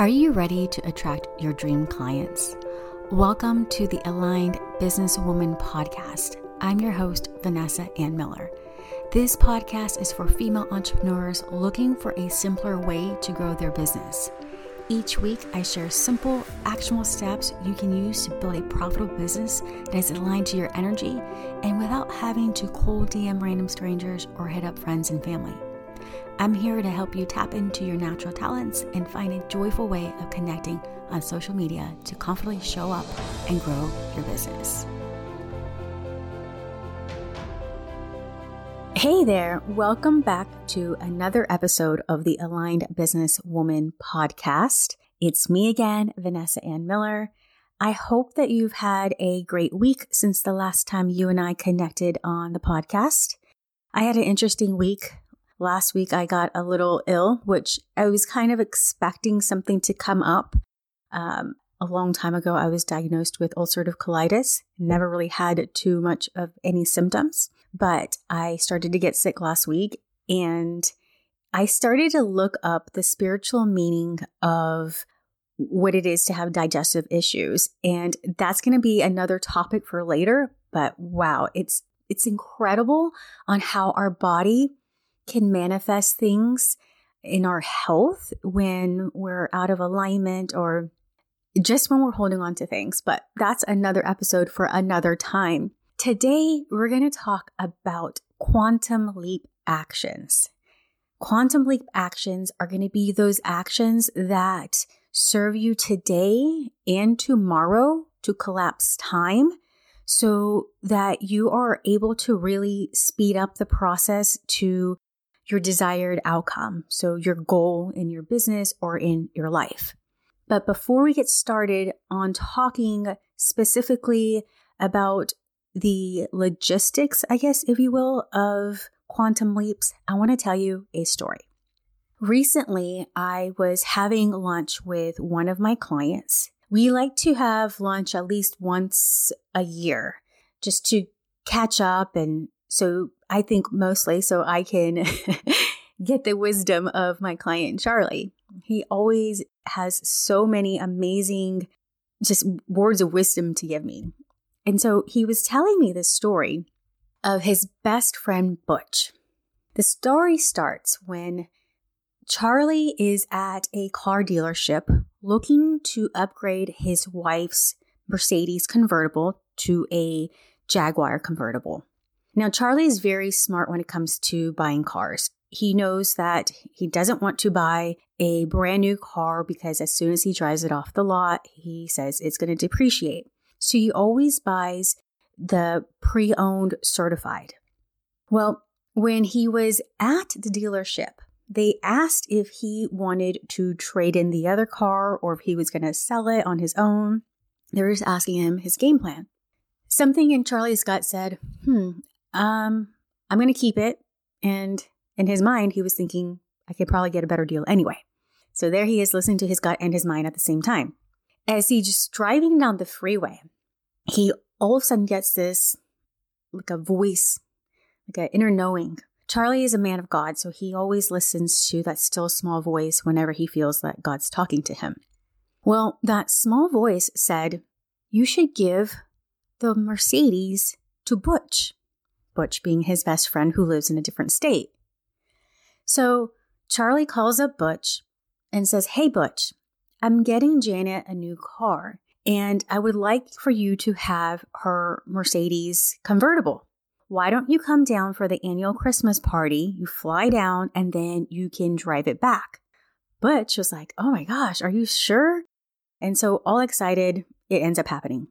Are you ready to attract your dream clients? Welcome to the Aligned Businesswoman Podcast. I'm your host, Vanessa Ann Miller. This podcast is for female entrepreneurs looking for a simpler way to grow their business. Each week, I share simple, actionable steps you can use to build a profitable business that is aligned to your energy and without having to cold DM random strangers or hit up friends and family. I'm here to help you tap into your natural talents and find a joyful way of connecting on social media to confidently show up and grow your business. Hey there, welcome back to another episode of the Aligned Business Woman podcast. It's me again, Vanessa Ann Miller. I hope that you've had a great week since the last time you and I connected on the podcast. I had an interesting week Last week I got a little ill, which I was kind of expecting something to come up. Um, a long time ago, I was diagnosed with ulcerative colitis, never really had too much of any symptoms, but I started to get sick last week and I started to look up the spiritual meaning of what it is to have digestive issues. And that's going to be another topic for later, but wow, it's it's incredible on how our body can manifest things in our health when we're out of alignment or just when we're holding on to things. But that's another episode for another time. Today, we're going to talk about quantum leap actions. Quantum leap actions are going to be those actions that serve you today and tomorrow to collapse time so that you are able to really speed up the process to your desired outcome. So your goal in your business or in your life. But before we get started on talking specifically about the logistics, I guess, if you will, of quantum leaps, I want to tell you a story. Recently, I was having lunch with one of my clients. We like to have lunch at least once a year just to catch up and so I think mostly so I can get the wisdom of my client, Charlie. He always has so many amazing just words of wisdom to give me. And so he was telling me this story of his best friend, Butch. The story starts when Charlie is at a car dealership looking to upgrade his wife's Mercedes convertible to a Jaguar convertible. Now, Charlie is very smart when it comes to buying cars. He knows that he doesn't want to buy a brand new car because as soon as he drives it off the lot, he says it's going to depreciate. So he always buys the pre owned certified. Well, when he was at the dealership, they asked if he wanted to trade in the other car or if he was going to sell it on his own. They were just asking him his game plan. Something in Charlie's gut said, hmm, um, I'm going to keep it. And in his mind, he was thinking, I could probably get a better deal anyway. So there he is listening to his gut and his mind at the same time. As he's just driving down the freeway, he all of a sudden gets this like a voice, like an inner knowing. Charlie is a man of God, so he always listens to that still small voice whenever he feels that God's talking to him. Well, that small voice said, You should give the Mercedes to Butch. Butch being his best friend who lives in a different state. So Charlie calls up Butch and says, Hey, Butch, I'm getting Janet a new car, and I would like for you to have her Mercedes convertible. Why don't you come down for the annual Christmas party? You fly down and then you can drive it back. Butch was like, Oh my gosh, are you sure? And so, all excited, it ends up happening.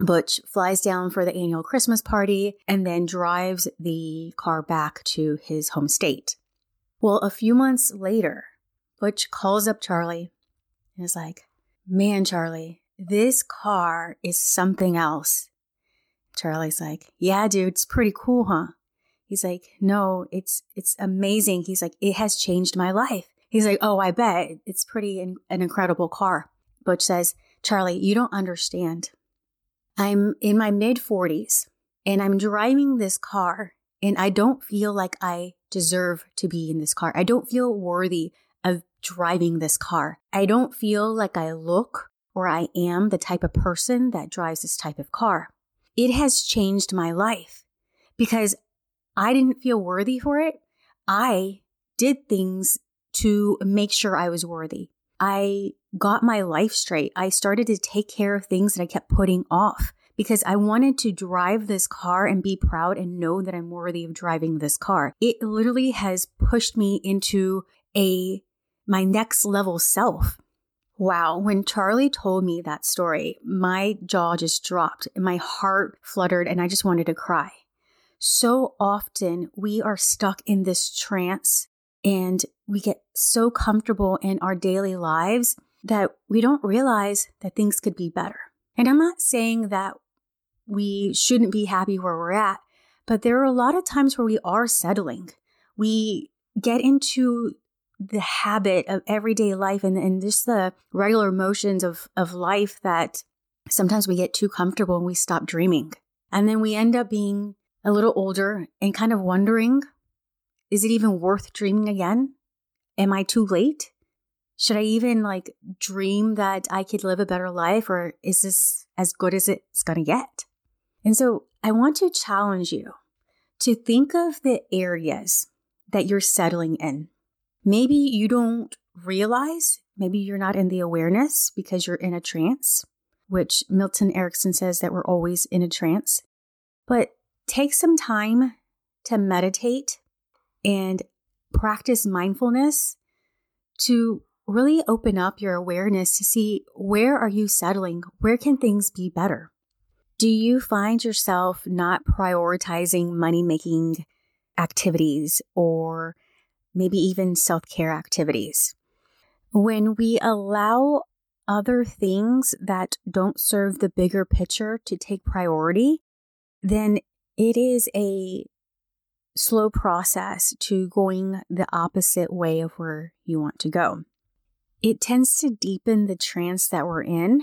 Butch flies down for the annual Christmas party and then drives the car back to his home state. Well, a few months later, Butch calls up Charlie and is like, Man, Charlie, this car is something else. Charlie's like, Yeah, dude, it's pretty cool, huh? He's like, No, it's it's amazing. He's like, It has changed my life. He's like, Oh, I bet. It's pretty in- an incredible car. Butch says, Charlie, you don't understand. I'm in my mid 40s and I'm driving this car and I don't feel like I deserve to be in this car. I don't feel worthy of driving this car. I don't feel like I look or I am the type of person that drives this type of car. It has changed my life because I didn't feel worthy for it. I did things to make sure I was worthy. I got my life straight. I started to take care of things that I kept putting off because I wanted to drive this car and be proud and know that I'm worthy of driving this car. It literally has pushed me into a my next level self. Wow, when Charlie told me that story, my jaw just dropped and my heart fluttered and I just wanted to cry. So often we are stuck in this trance and we get so comfortable in our daily lives that we don't realize that things could be better. And I'm not saying that we shouldn't be happy where we're at, but there are a lot of times where we are settling. We get into the habit of everyday life and, and just the regular motions of, of life that sometimes we get too comfortable and we stop dreaming. And then we end up being a little older and kind of wondering is it even worth dreaming again? Am I too late? Should I even like dream that I could live a better life or is this as good as it's going to get? And so I want to challenge you to think of the areas that you're settling in. Maybe you don't realize, maybe you're not in the awareness because you're in a trance, which Milton Erickson says that we're always in a trance. But take some time to meditate and practice mindfulness to really open up your awareness to see where are you settling? Where can things be better? Do you find yourself not prioritizing money making activities or maybe even self care activities? When we allow other things that don't serve the bigger picture to take priority, then it is a slow process to going the opposite way of where you want to go. It tends to deepen the trance that we're in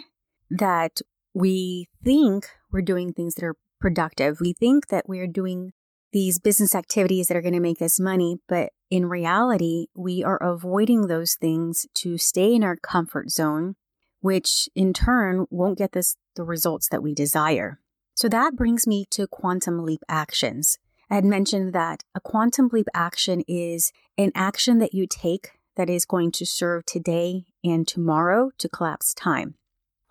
that we think we're doing things that are productive. We think that we're doing these business activities that are going to make us money, but in reality, we are avoiding those things to stay in our comfort zone, which in turn won't get us the results that we desire. So that brings me to quantum leap actions. I had mentioned that a quantum leap action is an action that you take that is going to serve today and tomorrow to collapse time.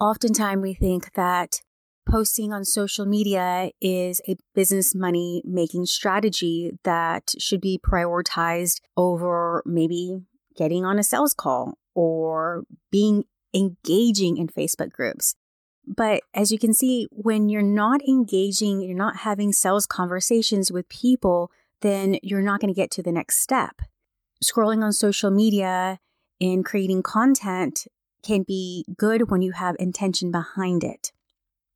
Oftentimes, we think that posting on social media is a business money making strategy that should be prioritized over maybe getting on a sales call or being engaging in Facebook groups. But as you can see, when you're not engaging, you're not having sales conversations with people, then you're not going to get to the next step. Scrolling on social media and creating content can be good when you have intention behind it.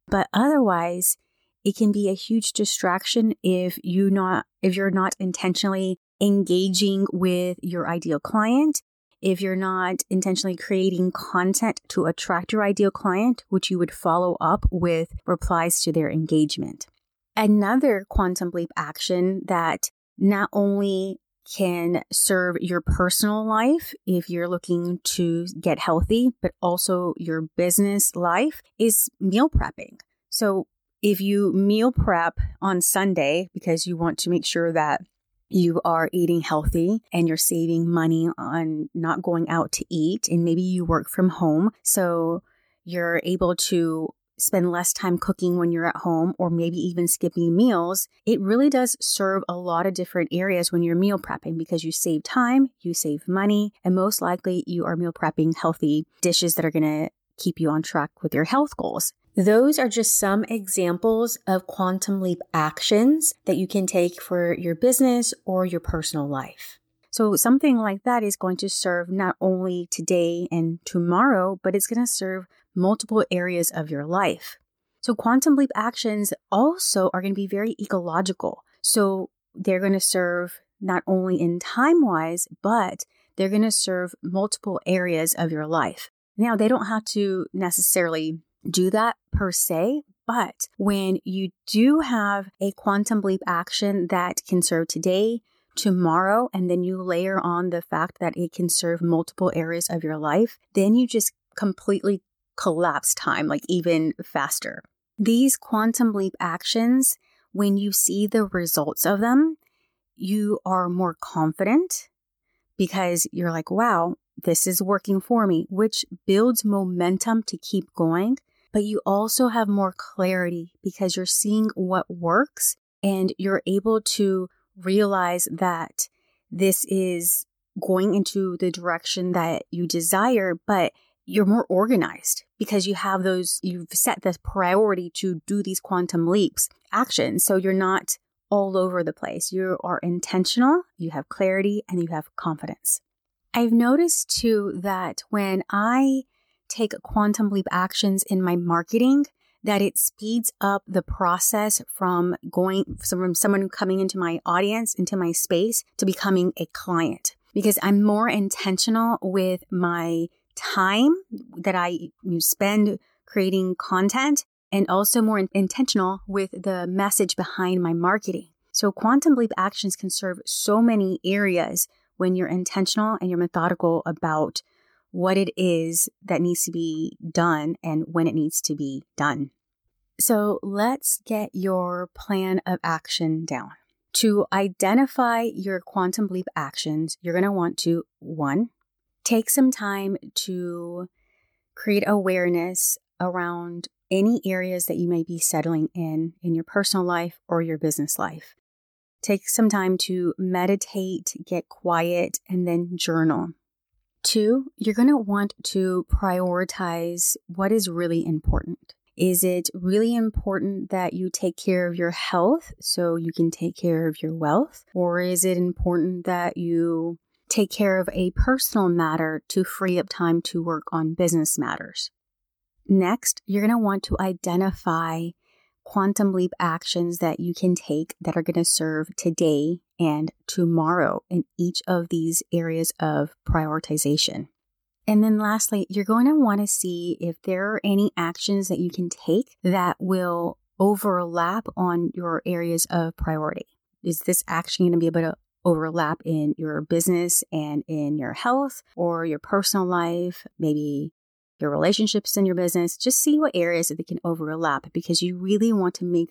But otherwise, it can be a huge distraction if you not if you're not intentionally engaging with your ideal client if you're not intentionally creating content to attract your ideal client, which you would follow up with replies to their engagement. Another quantum leap action that not only can serve your personal life if you're looking to get healthy, but also your business life is meal prepping. So if you meal prep on Sunday because you want to make sure that you are eating healthy and you're saving money on not going out to eat and maybe you work from home so you're able to spend less time cooking when you're at home or maybe even skipping meals, it really does serve a lot of different areas when you're meal prepping because you save time, you save money, and most likely you are meal prepping healthy dishes that are going to keep you on track with your health goals. Those are just some examples of quantum leap actions that you can take for your business or your personal life. So something like that is going to serve not only today and tomorrow, but it's going to serve multiple areas of your life. So quantum leap actions also are going to be very ecological. So they're going to serve not only in time wise, but they're going to serve multiple areas of your life. Now, they don't have to necessarily do that per se. But when you do have a quantum leap action that can serve today, tomorrow and then you layer on the fact that it can serve multiple areas of your life, then you just completely collapse time like even faster. These quantum leap actions, when you see the results of them, you are more confident because you're like, wow, this is working for me, which builds momentum to keep going. But you also have more clarity because you're seeing what works and you're able to realize that this is going into the direction that you desire, but you're more organized because you have those, you've set the priority to do these quantum leaps actions. So you're not all over the place. You are intentional, you have clarity, and you have confidence. I've noticed too that when I take quantum leap actions in my marketing, that it speeds up the process from going from someone coming into my audience, into my space to becoming a client because I'm more intentional with my time that I spend creating content and also more intentional with the message behind my marketing. So quantum leap actions can serve so many areas when you're intentional and you're methodical about what it is that needs to be done and when it needs to be done. So let's get your plan of action down. To identify your quantum leap actions, you're going to want to one, take some time to create awareness around any areas that you may be settling in in your personal life or your business life. Take some time to meditate, get quiet, and then journal. Two, you're going to want to prioritize what is really important. Is it really important that you take care of your health so you can take care of your wealth? Or is it important that you take care of a personal matter to free up time to work on business matters? Next, you're going to want to identify quantum leap actions that you can take that are going to serve today and tomorrow in each of these areas of prioritization. And then lastly, you're going to want to see if there are any actions that you can take that will overlap on your areas of priority. Is this action going to be able to overlap in your business and in your health or your personal life, maybe your relationships in your business? Just see what areas that they can overlap because you really want to make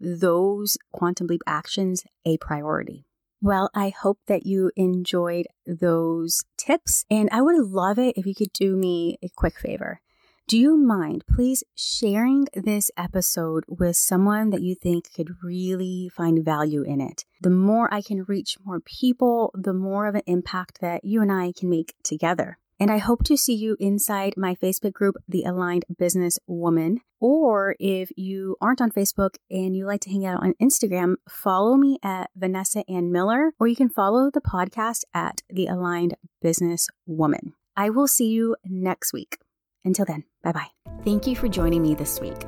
those quantum leap actions a priority. Well, I hope that you enjoyed those tips, and I would love it if you could do me a quick favor. Do you mind, please, sharing this episode with someone that you think could really find value in it? The more I can reach more people, the more of an impact that you and I can make together. And I hope to see you inside my Facebook group, The Aligned Business Woman. Or if you aren't on Facebook and you like to hang out on Instagram, follow me at Vanessa Ann Miller, or you can follow the podcast at The Aligned Business Woman. I will see you next week. Until then, bye bye. Thank you for joining me this week.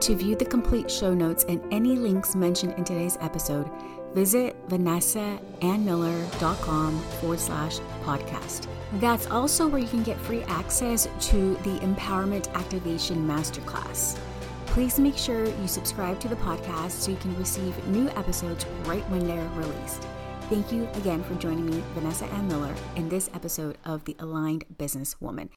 To view the complete show notes and any links mentioned in today's episode, visit vanessaannmiller.com forward slash podcast. That's also where you can get free access to the Empowerment Activation Masterclass. Please make sure you subscribe to the podcast so you can receive new episodes right when they're released. Thank you again for joining me, Vanessa Ann Miller, in this episode of The Aligned Business Woman.